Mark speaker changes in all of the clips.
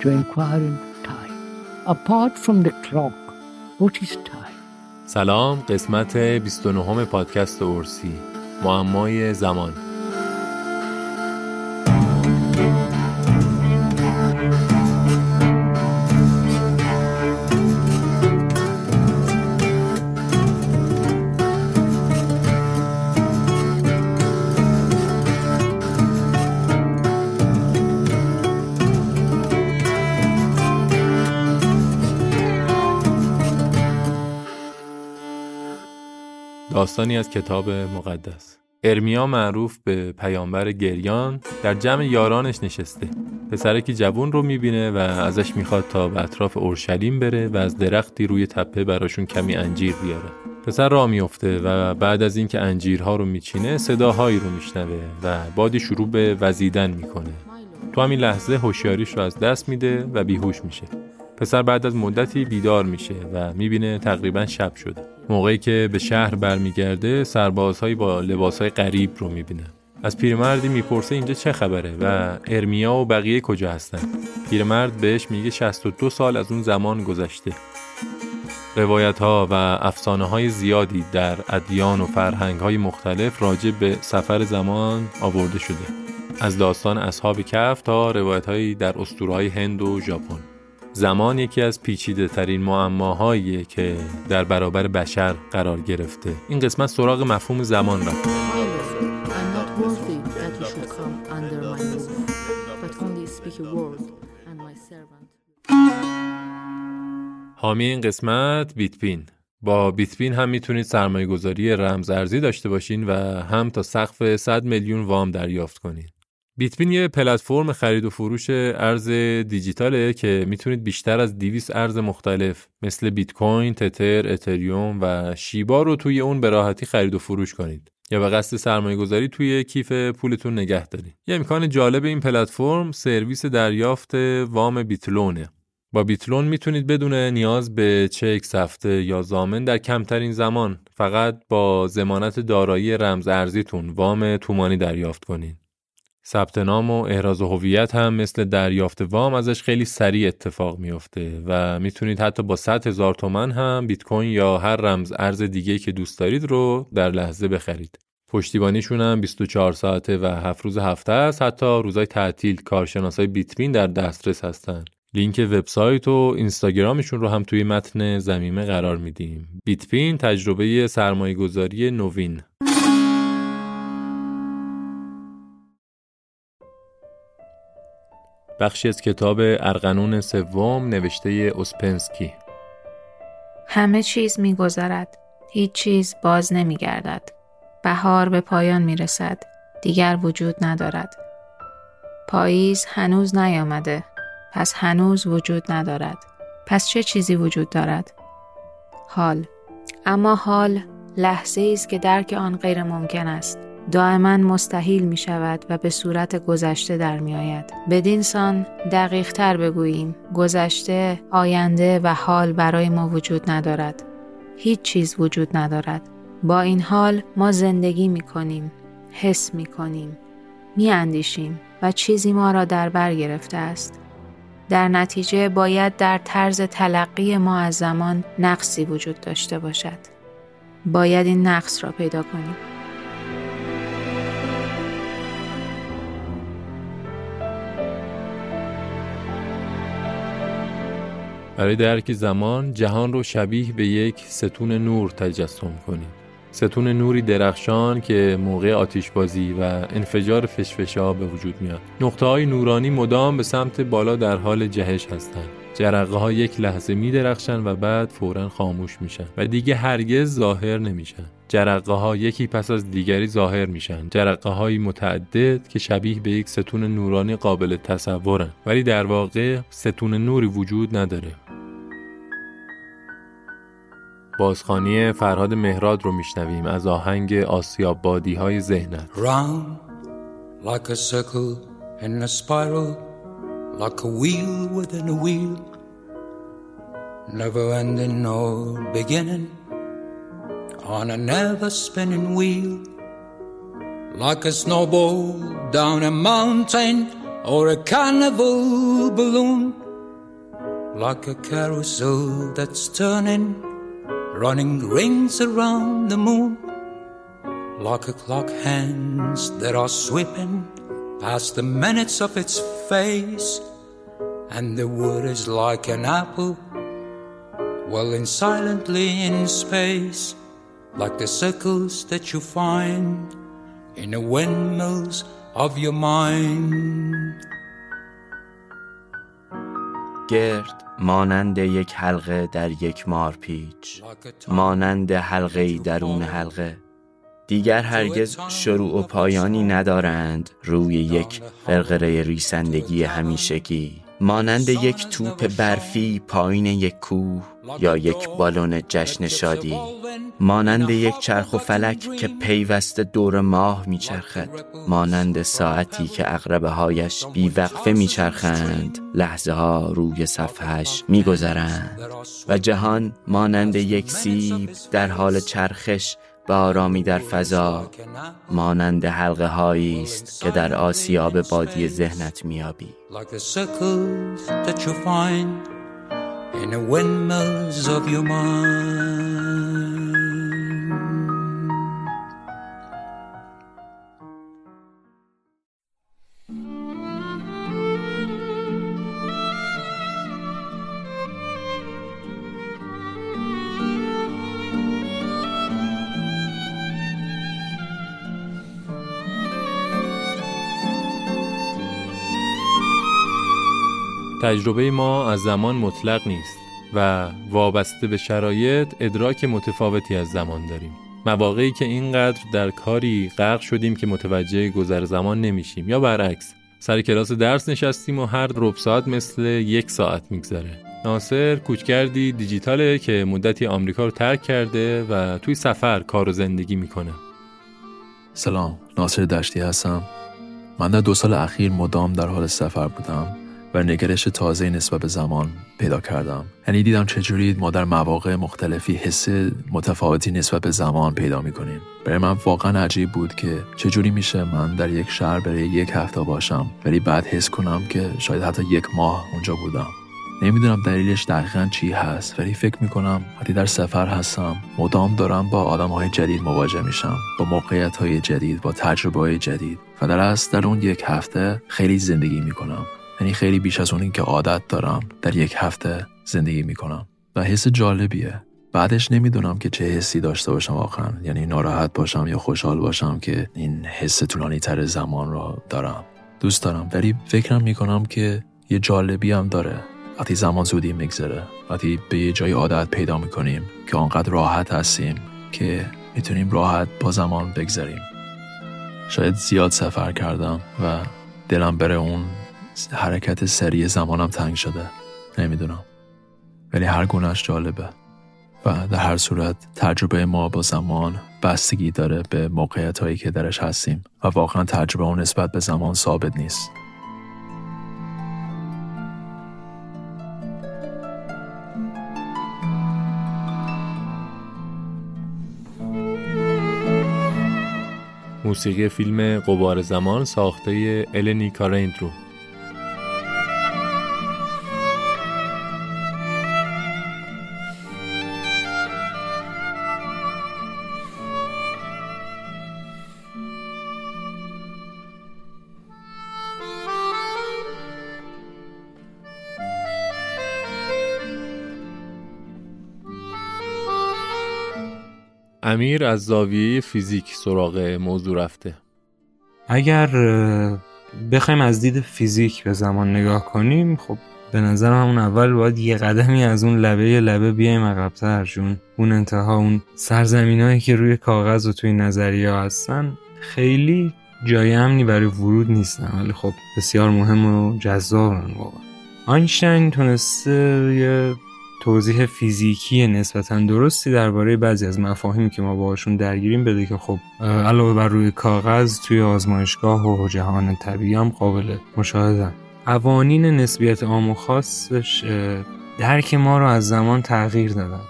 Speaker 1: to inquire into time. Apart from the clock, what is time?
Speaker 2: سلام قسمت 29 پادکست اورسی معمای زمان داستانی از کتاب مقدس. ارمیا معروف به پیامبر گریان در جمع یارانش نشسته. پسرکی جوون رو می‌بینه و ازش می‌خواد تا به اطراف اورشلیم بره و از درختی روی تپه براشون کمی انجیر بیاره. پسر را میفته و بعد از اینکه انجیرها رو میچینه صداهایی رو میشنوه و بادی شروع به وزیدن می‌کنه. تو همین لحظه هوشیاریش رو از دست میده و بیهوش میشه. پسر بعد از مدتی بیدار میشه و می‌بینه تقریبا شب شده. موقعی که به شهر برمیگرده سربازهایی با لباسهای غریب رو می‌بینه. از پیرمردی می‌پرسه اینجا چه خبره و ارمیا و بقیه کجا هستن. پیرمرد بهش میگه 62 سال از اون زمان گذشته. روایت ها و افسانه های زیادی در ادیان و فرهنگ های مختلف راجع به سفر زمان آورده شده. از داستان اصحاب کف تا روایت هایی در اسطوره هند و ژاپن. زمان یکی از پیچیده ترین معماهاییه که در برابر بشر قرار گرفته. این قسمت سراغ مفهوم زمان رفت. حامی این قسمت بیتپین. با بیتپین هم می‌تونید سرمایه گذاری رمز ارزی داشته باشین و هم تا سقف 100 میلیون وام دریافت کنین. بیتبین یه پلتفرم خرید و فروش ارز دیجیتاله که می‌تونید بیشتر از 200 ارز مختلف مثل بیت کوین، تتر، اتریوم و شیبا رو توی اون به راحتی خرید و فروش کنید یا به قصد سرمایه گذاری توی کیف پولتون نگه دارید. یه امکان جالب این پلتفرم سرویس دریافت وام بیتلونه. با بیتلون می‌تونید بدون نیاز به چک سفته یا زامن در کمترین زمان فقط با زمانت دارایی رمز ارزیتون وام تومانی دریافت کنید. ثبت نام و احراز هویت هم مثل دریافت وام ازش خیلی سریع اتفاق میفته و می‌تونید حتی با 100 هزار تومن هم بیت کوین یا هر رمز ارز دیگه که دوست دارید رو در لحظه بخرید. پشتیبانیشون هم 24 ساعته و هفت روز هفته است. حتی روزای تعطیل کارشناسای بیتبین در دسترس هستن. لینک وبسایت و اینستاگرامشون رو هم توی متن زمینه قرار میدیم. بیتپین تجربه سرمایه گذاری نوین. بخشی از کتاب ارغنون سوم نوشته اسپنسکی
Speaker 3: همه چیز میگذرد. هیچ چیز باز نمیگردد. بهار به پایان می رسد دیگر وجود ندارد. پاییز هنوز نیامده. پس هنوز وجود ندارد. پس چه چیزی وجود دارد؟ حال. اما حال لحظه است که درک آن غیر ممکن است. دائما مستحیل می شود و به صورت گذشته در می آید. بدین سان دقیق تر بگوییم گذشته، آینده و حال برای ما وجود ندارد. هیچ چیز وجود ندارد. با این حال ما زندگی می کنیم، حس می کنیم، می اندیشیم و چیزی ما را در بر گرفته است. در نتیجه باید در طرز تلقی ما از زمان نقصی وجود داشته باشد. باید این نقص را پیدا کنیم.
Speaker 2: برای درک زمان جهان رو شبیه به یک ستون نور تجسم کنید. ستون نوری درخشان که موقع آتیشبازی و انفجار فشفشا به وجود میاد. نقطه های نورانی مدام به سمت بالا در حال جهش هستند. جرقه ها یک لحظه می درخشن و بعد فورا خاموش میشن و دیگه هرگز ظاهر نمیشن. جرقه ها یکی پس از دیگری ظاهر میشن. جرقه های متعدد که شبیه به یک ستون نورانی قابل تصورن ولی در واقع ستون نوری وجود نداره. بازخانی فرهاد مهراد رو میشنویم از آهنگ آسیاب بادی های ذهنت
Speaker 4: Round like a circle in a spiral like a wheel within a wheel never ending nor beginning. On a never spinning wheel like a snowball down a mountain or a carnival balloon. Like a carousel that's turning running rings around the moon. Like a clock hands that are sweeping past the minutes of its face and the wood is like an apple welling silently in space like the circles that you find in the windmills of your mind
Speaker 5: گرد مانند یک حلقه در یک مارپیچ مانند حلقه درون حلقه دیگر هرگز شروع و پایانی ندارند روی یک قرقره ریسندگی همیشگی مانند یک توپ برفی پایین یک کوه یا یک بالون جشن شادی مانند یک چرخ و فلک که پیوسته دور ماه میچرخد مانند ساعتی که اقربه هایش بیوقفه میچرخند لحظه ها روی صفحش میگذرند و جهان مانند یک سیب در حال چرخش به آرامی در فضا مانند حلقه هایی است که در آسیاب بادی ذهنت میابی
Speaker 4: like
Speaker 2: تجربه ما از زمان مطلق نیست و وابسته به شرایط ادراک متفاوتی از زمان داریم. مواقعی که اینقدر در کاری غرق شدیم که متوجه گذر زمان نمیشیم. یا برعکس سر کلاس درس نشستیم و هر ربع ساعت مثل یک ساعت میگذره. ناصر کوچکردی دیجیتاله که مدتی آمریکا رو ترک کرده و توی سفر کار و زندگی می‌کنه.
Speaker 6: سلام ناصر دشتی هستم. من در دو سال اخیر مدام در حال سفر بودم. و نگرش تازه نسبت به زمان پیدا کردم. یعنی دیدم چجوری ما در مواقع مختلفی حس متفاوتی نسبت به زمان پیدا می‌کنیم. برای من واقعا عجیب بود که چجوری میشه من در یک شهر برای یک هفته باشم ولی بعد حس کنم که شاید حتی یک ماه اونجا بودم. نمی‌دونم دلیلش دقیقا چی هست ولی فکر می‌کنم وقتی در سفر هستم مدام دارم با آدم های جدید مواجه میشم با موقعیت های جدید با تجربه های جدید. و در اصل در اون یک هفته خیلی زندگی می‌کنم. یعنی خیلی بیش از اون که عادت دارم در یک هفته زندگی می‌کنم. و حس جالبیه. بعدش نمی‌دونم که چه حسی داشته باشم واقعا. یعنی ناراحت باشم یا خوشحال باشم که این حس طولانی تر زمان را دارم. دوست دارم. ولی فکرم می‌کنم که یه جالبی هم داره. وقتی زمان زودی میگذره. وقتی به یه جای عادت پیدا می‌کنیم که آنقدر راحت هستیم که می‌تونیم راحت با زمان بگذریم. شاید زیاد سفر کردم و دلم بره اون حرکت سریع زمانم تنگ شده. نمی‌دونم. ولی هر گونهش جالبه. و در هر صورت تجربه ما با زمان بستگی داره به موقعیت هایی که درش هستیم و واقعا تجربه اون نسبت به زمان ثابت نیست.
Speaker 2: موسیقی فیلم قبار زمان ساخته النی کارندرو امیر از زاویه فیزیک سراغ موضوع رفته.
Speaker 7: اگر بخوایم از دید فیزیک به زمان نگاه کنیم خب به نظر همون اول باید یه قدمی از اون لبه لبه بیایم عقبتر چون اون انتها اون سرزمینایی که روی کاغذ و توی نظریه هستن خیلی جای امنی برای ورود نیستن. ولی خب بسیار مهم و جذاب واقعا. آینشتین تونسته یه توضیح فیزیکی نسبتا درستی درباره بعضی از مفاهیمی که ما باشون درگیریم بده که خب علاوه بر روی کاغذ توی آزمایشگاه و جهان طبیعی هم قابل مشاهده قوانین نسبیت عام و خاصش درک ما رو از زمان تغییر دادن.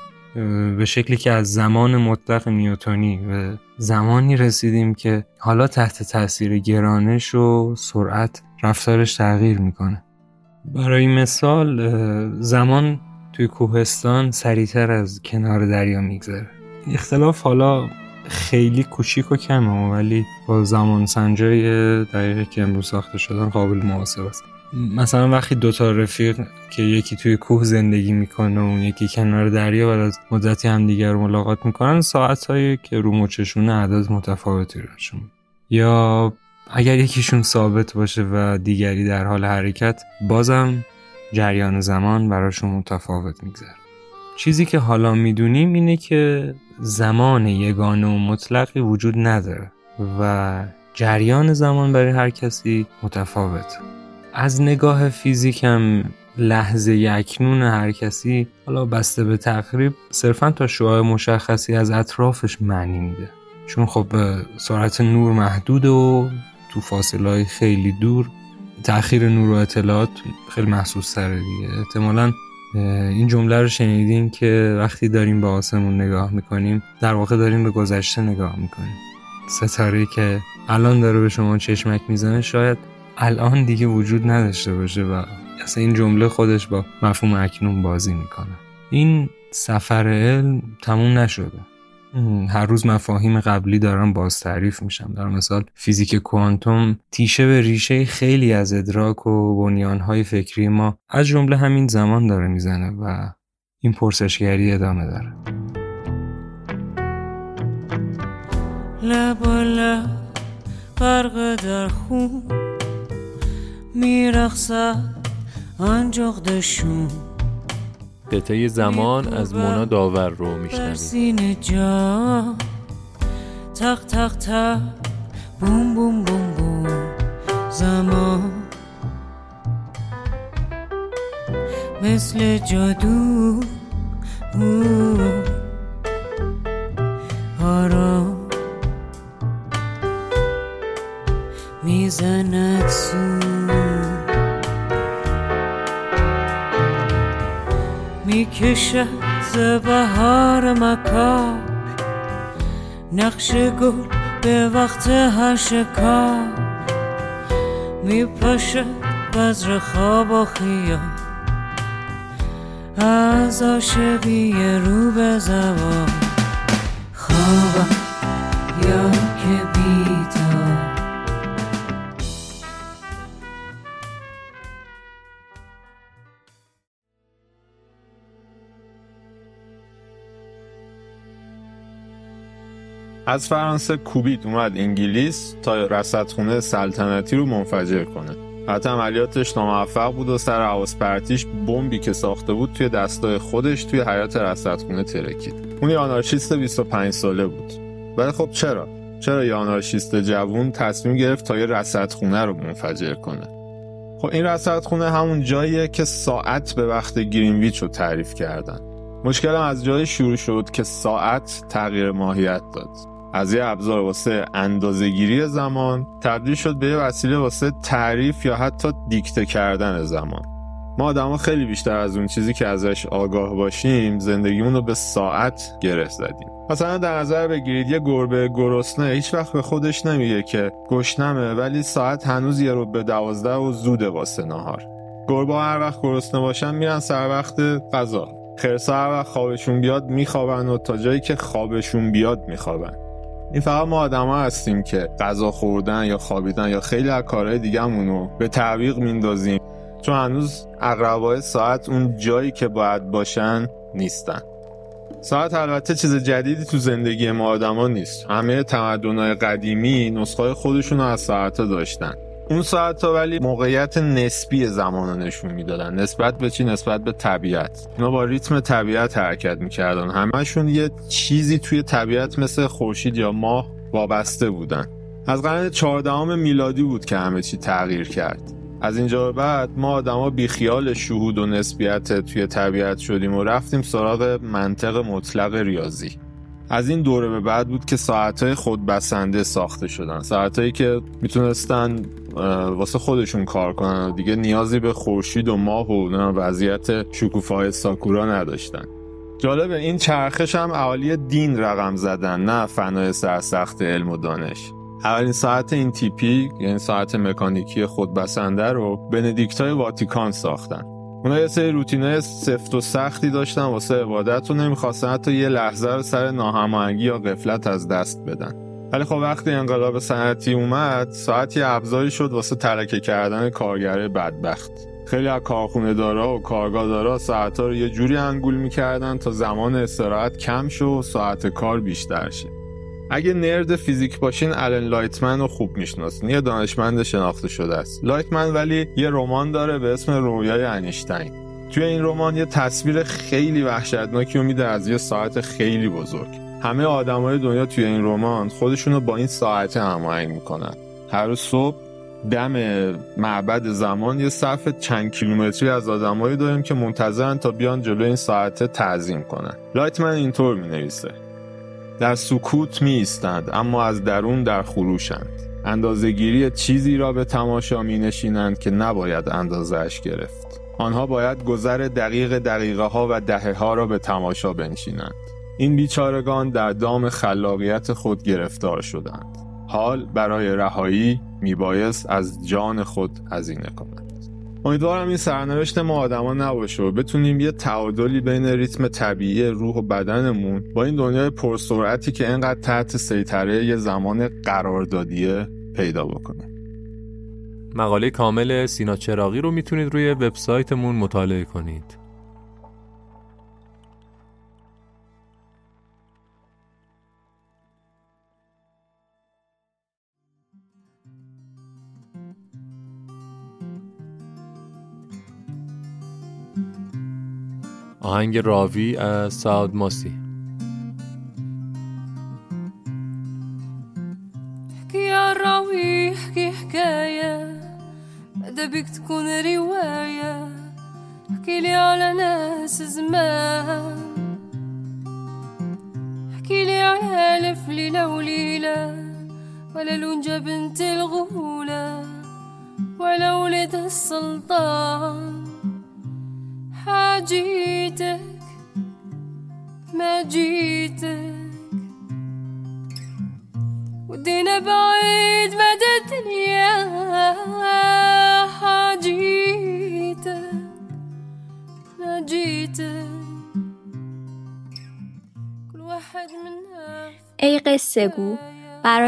Speaker 7: به شکلی که از زمان مطلق نیوتونی به زمانی رسیدیم که حالا تحت تاثیر گرانش و سرعت رفتارش تغییر می‌کنه. برای مثال زمان توی کوهستان سریعتر از کنار دریا میگذره. اختلاف حالا خیلی کوچیک و کمه ولی با زمان سنجای دقیقی که امروز ساخته شدن قابل محاسبه است. مثلا وقتی دوتا رفیق که یکی توی کوه زندگی می‌کنه و یکی کنار دریا بعد از مدتی همدیگر رو ملاقات می‌کنن ساعت هایی که رو مچشون اعداد متفاوتی رشون یا اگر یکیشون ثابت باشه و دیگری در حال حرکت بازم جریان زمان براشون متفاوت میگذره. چیزی که حالا می‌دونیم اینه که زمان یگانه و مطلقی وجود نداره و جریان زمان برای هر کسی متفاوت از نگاه فیزیک لحظه یکنون هر کسی حالا بسته به تقریب صرفا تا شعاع مشخصی از اطرافش معنی میده. چون خب سرعت نور محدود و تو فاصله خیلی دور تاخیر نور و اطلاعات خیلی محسوس تره دیگه. احتمالا این جمله رو شنیدین که وقتی داریم به آسمون نگاه می‌کنیم در واقع داریم به گذشته نگاه می‌کنیم. ستاره که الان داره به شما چشمک می‌زنه شاید الان دیگه وجود نداشته باشه و اصلا این جمله خودش با مفهوم اکنون بازی می‌کنه. این سفر علم تموم نشده. هر روز مفاهیم قبلی دارن باز تعریف میشن در مثال فیزیک کوانتوم تیشه به ریشه خیلی از ادراک و بنیانهای فکری ما از جمله همین زمان داره می‌زنه و این پرسشگری ادامه داره. لب غرق در خون میرخصد آن جغدشون
Speaker 2: قطعه زمان از مونا داور رو میشنویم.
Speaker 7: تق تق تق. بوم بوم بوم بوم. زمان. مثل جادو. می‌کشد ز بهار مکار. نقش گل به وقت هر شکار میپاشد بذر خواب و خیال. از عاشقی رو به زبان خوابم یا که
Speaker 8: از فرانسه کوبیت اومد انگلیس تا رصدخونه سلطنتی رو منفجر کنه. حتی عملیاتش ناموفق بود و سر حواس پرتیش بمبی که ساخته بود توی دستای خودش توی حیات رصدخونه ترکید. اون آنارشیست 25 ساله بود. ولی خب چرا؟ چرا یه آنارشیست جوون تصمیم گرفت تا یه رصدخونه رو منفجر کنه؟ خب این رصدخونه همون جاییه که ساعت به وقت گرینویچ رو تعریف کردن. مشکلم از جای شروع شد که ساعت تغییر ماهیت داد. از یه ابزار واسه اندازهگیری زمان تبدیل شد به یه وسیله واسه تعریف یا حتی دیکته کردن زمان. ما آدما خیلی بیشتر از اون چیزی که ازش آگاه باشیم زندگیمون رو به ساعت گره زدیم. مثلا در نظر بگیرید یه گربه گرسنه هیچ وقت به خودش نمیگه که گشنمه ولی ساعت هنوز یه رو به دوازده و زوده واسه نهار. گربه هر وقت گرسنه باشن میرن سر وقت غذا. خرسا هر وقت خوابشون بیاد میخوابن و تا جایی که خوابشون بیاد میخوابن. این فقط ما آدما هستیم که غذا خوردن یا خوابیدن یا خیلی از کارهای دیگه‌مون به تعویق میندازیم. چون هنوز اقربای ساعت اون جایی که باید باشن نیستن. ساعت البته چیز جدیدی تو زندگی ما آدما نیست. همه تمدن‌های قدیمی نسخه خودشون رو از ساعت داشتن. اون ساعت ها ولی موقعیت نسبی زمان رو نشون می‌دادن. نسبت به چی؟ نسبت به طبیعت. اینا با ریتم طبیعت حرکت می‌کردن. همشون یه چیزی توی طبیعت مثل خورشید یا ماه وابسته بودن. از قرن چهاردهم میلادی بود که همه چی تغییر کرد. از اینجا به بعد ما آدما بیخیال شهود و نسبیت توی طبیعت شدیم و رفتیم سراغ منطق مطلق ریاضی. از این دوره به بعد بود که ساعتهای خودبسنده ساخته شدن. ساعتهایی که می‌تونستن واسه خودشون کار کنن دیگه نیازی به خورشید و ماه و وضعیت شکوفای ساکورا نداشتن. جالب این چرخش هم اوالی دین رقم زدن نه فنای سرسخت علم و دانش. اولین ساعت این تیپی یعنی ساعت مکانیکی خودبسنده رو بندیکتای واتیکان ساختن. اونا یه سری روتینه سفت و سختی داشتن واسه عبادت و نمی‌خواستن حتی یه لحظه رو سر ناهماهنگی یا قفلت از دست بدن. ولی خب وقتی انقلاب صنعتی اومد ساعتی ابزاری شد واسه ترکه کردن کارگره بدبخت. خیلی از کارخونه دارا و کارگاه دارا ساعت رو یه جوری انگول می‌کردن تا زمان استراحت کم شه و ساعت کار بیشتر شه. اگه نرد فیزیک باشین الن لایتمن رو خوب می‌شناسین. یه دانشمند شناخته شده است. لایتمن ولی یه رمان داره به اسم رویای انیشتین. توی این رمان یه تصویر خیلی وحشتناکی رو میده از یه ساعت خیلی بزرگ. همه آدمای دنیا توی این رمان خودشونو با این ساعت هماهنگ می‌کنن. هر صبح دم معبد زمان یه صف چند کیلومتری از آدمایی داریم که منتظرن تا بیان جلو این ساعت تعظیم کنن. لایتمن اینطور می نویسه در سکوت می ایستند اما از درون در خروشند. اندازهگیری چیزی را به تماشا می نشینند که نباید اندازهش گرفت. آنها باید گذر دقیق دقیقه ها و دهه ها را به تماشا بنشینند. این بیچارگان در دام خلاقیت خود گرفتار شدند. حال برای رهایی میبایست از جان خود هزینه کنند امیدوارم این سرنوشت ما آدما نباشه و بتونیم یه تعادلی بین ریتم طبیعی روح و بدنمون با این دنیای پرسرعتی که انقدر تحت سیطره یه زمان قراردادیه پیدا بکنه.
Speaker 2: مقاله کامل سینا چراغی رو می‌تونید روی وبسایتمون مطالعه کنید. آهنگ راوی از سعد ماسی.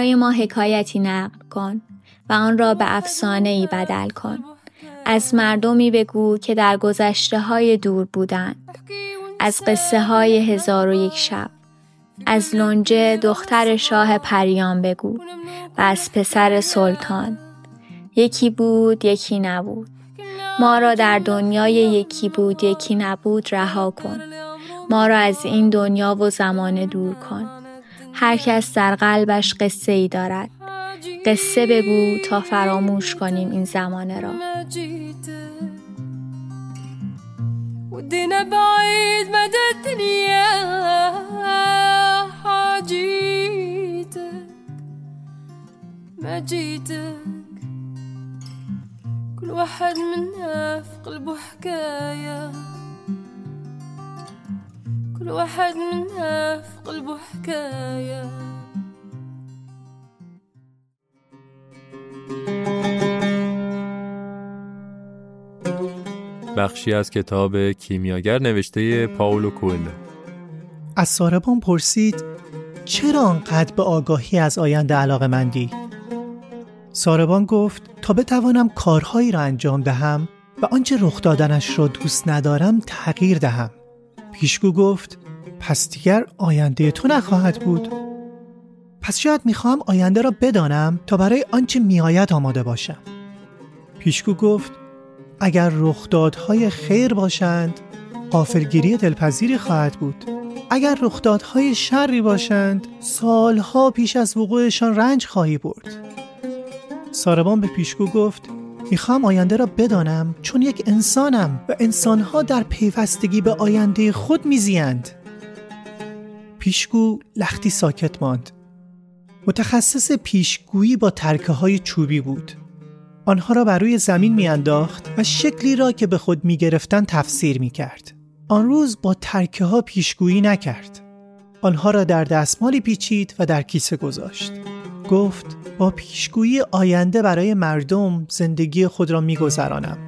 Speaker 9: برای ما حکایتی نقل کن و آن را به افسانه ای بدل کن. از مردمی بگو که در گذشته های دور بودند. از قصه های هزار و یک شب. از لنجه دختر شاه پریان بگو و از پسر سلطان. یکی بود یکی نبود. ما را در دنیای یکی بود یکی نبود رها کن. ما را از این دنیا و زمان دور کن. هر کس در قلبش قصه ای دارد. قصه بگو تا فراموش کنیم این زمانه را.
Speaker 10: ما جيتك كل واحد منا في قلبه حكاية كل واحد منا في قلبه حكايه
Speaker 2: بخشی از کتاب کیمیاگر نوشته پاولو کوئلو.
Speaker 11: از ساربان پرسید چرا آنقدر به آگاهی از آینده علاقه مندی؟ ساربان گفت تا بتوانم کارهایی را انجام دهم و آنچه رخ دادنش را دوست ندارم تغییر دهم. پیشگو گفت پس دیگر آینده تو نخواهد بود. پس شاید می‌خواهم آینده را بدانم تا برای آنچه میآید آماده باشم. پیشگو گفت اگر رخدادهای خیر باشند قافلگیری دلپذیری خواهد بود. اگر رخدادهای شری باشند سالها پیش از وقوعشان رنج خواهی برد. ساربان به پیشگو گفت می‌خوام آینده را بدانم چون یک انسانم و انسانها در پیوستگی به آینده خود میزیند پیشگو لختی ساکت ماند متخصص پیشگویی با ترکه های چوبی بود آنها را بر روی زمین میانداخت و شکلی را که به خود می گرفتن تفسیر می کرد. آن روز با ترکه ها پیشگویی نکرد. آنها را در دستمالی پیچید و در کیسه گذاشت. گفت با پیشگویی آینده برای مردم زندگی خود را می گذرانم.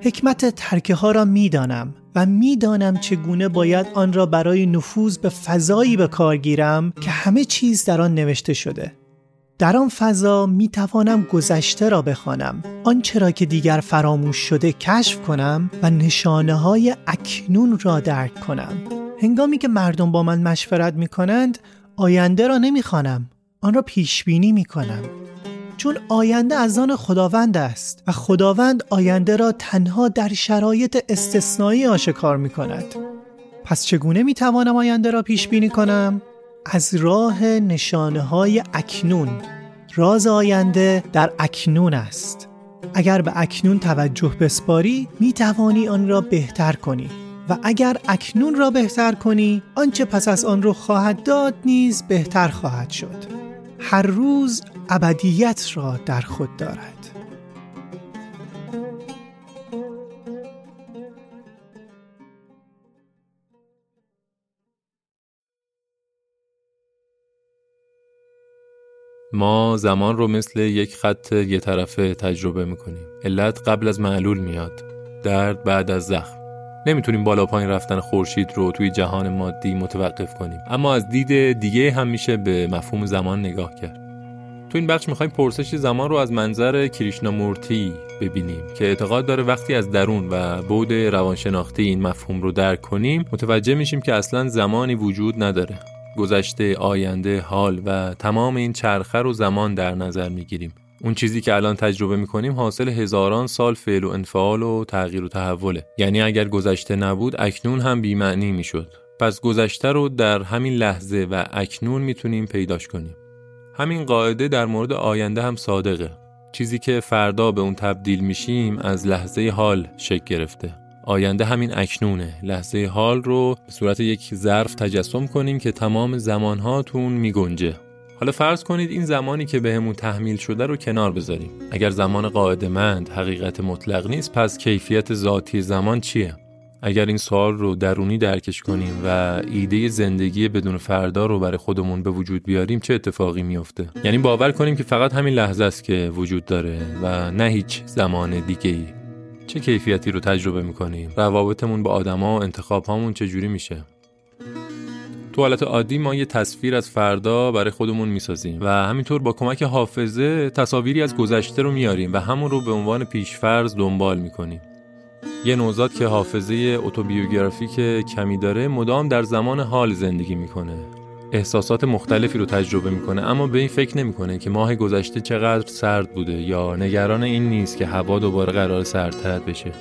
Speaker 11: حکمت ترکه ها را می دانم و می دانم چگونه باید آن را برای نفوذ به فضایی به کار گیرم که همه چیز در آن نوشته شده. در آن فضا می توانم گذشته را بخوانم آنچه را که دیگر فراموش شده کشف کنم و نشانه های اکنون را درک کنم هنگامی که مردم با من مشورت می کنند آینده را نمی خوانم آن را پیش بینی می کنم چون آینده از آن خداوند است و خداوند آینده را تنها در شرایط استثنایی آشکار می کند پس چگونه می توانم آینده را پیش بینی کنم؟ از راه نشانه های اکنون. راز آینده در اکنون است. اگر به اکنون توجه بسپاری می توانی آن را بهتر کنی. و اگر اکنون را بهتر کنی آنچه پس از آن رو خواهد داد نیز بهتر خواهد شد. هر روز ابدیت را در خود دارد.
Speaker 2: ما زمان رو مثل یک خط یه طرفه تجربه می‌کنیم. علت قبل از معلول میاد. درد بعد از زخم. نمی‌تونیم بالا پایین رفتن خورشید رو توی جهان مادی متوقف کنیم. اما از دید دیگه هم میشه به مفهوم زمان نگاه کرد. تو این بخش می‌خوایم پرسش زمان رو از منظر کریشنامورتی ببینیم که اعتقاد داره وقتی از درون و بود روانشناختی این مفهوم رو درک کنیم متوجه میشیم که اصلا زمانی وجود نداره. گذشته، آینده، حال و تمام این چرخه رو زمان در نظر می‌گیریم. اون چیزی که الان تجربه می‌کنیم حاصل هزاران سال فعل و انفعال و تغییر و تحوله. یعنی اگر گذشته نبود اکنون هم بیمعنی می‌شد. پس گذشته رو در همین لحظه و اکنون می‌تونیم پیداش کنیم. همین قاعده در مورد آینده هم صادقه. چیزی که فردا به اون تبدیل میشیم از لحظه حال شکل گرفته. آینده همین اکنونه لحظه حال رو به صورت یک ظرف تجسم کنیم که تمام زمانها تون می گنجه حالا فرض کنید این زمانی که بهمون به تحمیل شده رو کنار بذاریم. اگر زمان قاعدمند حقیقت مطلق نیست پس کیفیت ذاتی زمان چیه؟ اگر این سوال رو درونی درکش کنیم و ایده زندگی بدون فردا رو برای خودمون به وجود بیاریم چه اتفاقی میفته یعنی باور کنیم که فقط همین لحظه است که وجود داره و نه هیچ زمان دیگه ای چه کیفیتی رو تجربه می‌کنیم؟ روابطمون با آدما و انتخاب هامون چجوری میشه؟ تو حالت عادی ما یه تصویر از فردا برای خودمون می‌سازیم و همینطور با کمک حافظه تصاویری از گذشته رو میاریم و همون رو به عنوان پیشفرض دنبال می‌کنیم. یه نوزاد که حافظه اتوبیوگرافیک کمی داره مدام در زمان حال زندگی می‌کنه. احساسات مختلفی رو تجربه می‌کنه اما به این فکر نمی‌کنه که ماه گذشته چقدر سرد بوده یا نگران این نیست که هوا دوباره قرار سردتر بشه.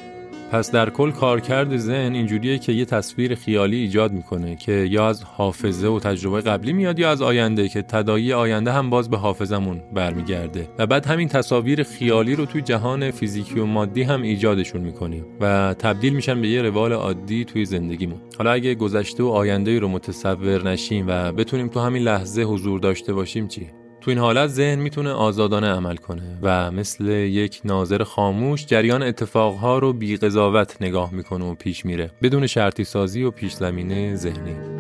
Speaker 2: پس در کل کارکرد ذهن اینجوریه که یه تصویر خیالی ایجاد می‌کنه که یا از حافظه و تجربه قبلی میاد یا از آینده که تدایی آینده هم باز به حافظمون برمیگرده. و بعد همین تصاویر خیالی رو توی جهان فیزیکی و مادی هم ایجادشون می‌کنیم و تبدیل میشن به یه روال عادی توی زندگیمون. حالا اگه گذشته و آینده رو متصور نشیم و بتونیم تو همین لحظه حضور داشته باشیم چی؟ تو این حالت ذهن می‌تونه آزادانه عمل کنه و مثل یک ناظر خاموش جریان اتفاقها رو بی قضاوت نگاه می‌کنه و پیش میره بدون شرطی سازی و پیش زمینه ذهنی.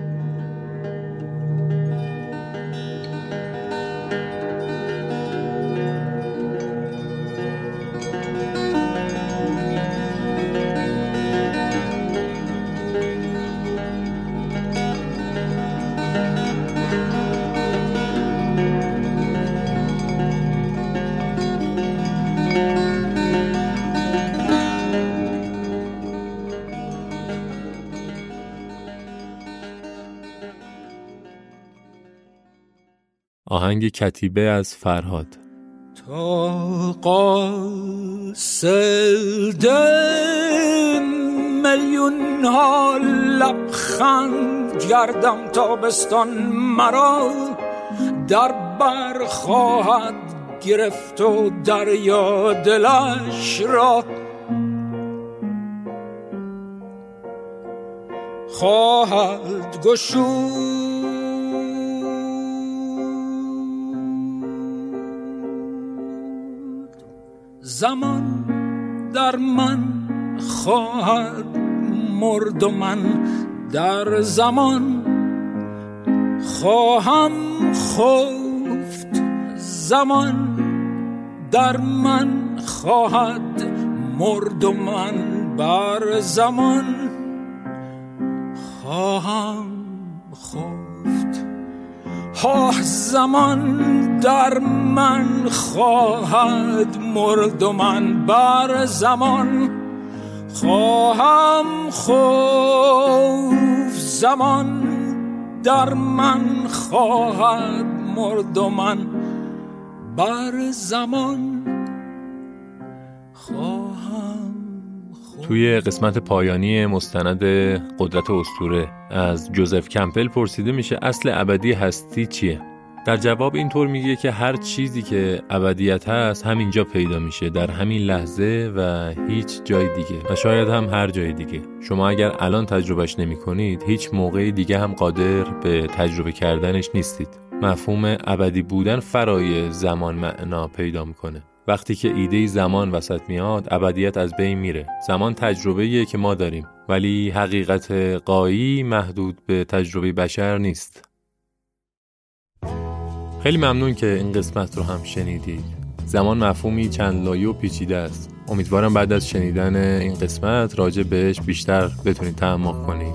Speaker 2: آهنگ کتیبه از فرهاد.
Speaker 4: تا قاصد میلیون ها لبخند گردم تابستان مرا در بر خواهد گرفت و دریا دلش را. خواهد گشود زمان در من خواهد مرد و من در زمان خواهم خفت زمان در من خواهد مرد و من بر زمان خواهم خفت. ها زمان در من خواهد مرد و من بر زمان. خواهم خوف زمان. در من خواهد مرد و من بر زمان. خواهم
Speaker 2: توی قسمت پایانی مستند قدرت استوره از جوزف کمپل پرسیده میشه اصل ابدی هستی چیه؟ در جواب اینطور میگه که هر چیزی که ابدیت هست همینجا پیدا میشه در همین لحظه و هیچ جای دیگه. و شاید هم هر جای دیگه. شما اگر الان تجربهش نمی کنید هیچ موقع دیگه هم قادر به تجربه کردنش نیستید. مفهوم ابدی بودن فرای زمان معنا پیدا می‌کنه. وقتی که ایده زمان وسط میاد ابدیت از بین میره. زمان تجربه که ما داریم ولی حقیقت قایی محدود به تجربه بشر نیست. خیلی ممنون که این قسمت رو هم شنیدید. زمان مفهومی چند لایه و پیچیده است. امیدوارم بعد از شنیدن این قسمت راجع بهش بیشتر بتونید تعمق کنید.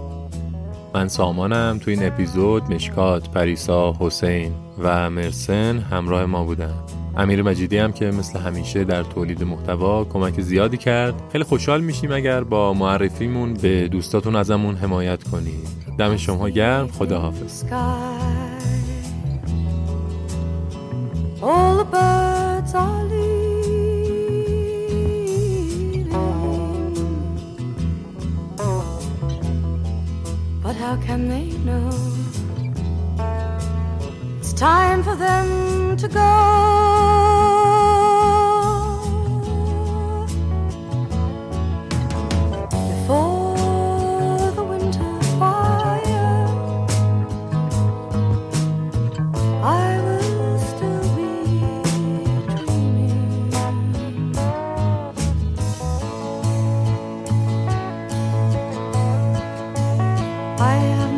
Speaker 2: من سامانم. تو این اپیزود مشکات، پریسا، حسین و مرسن همراه ما بودن. امیر مجیدی هم که مثل همیشه در تولید محتوا کمک زیادی کرد. خیلی خوشحال میشیم اگر با معرفیمون به دوستاتون ازمون حمایت کنید. دم شما گرم. خداحافظ. How can they know? It's time for them to go.
Speaker 12: I am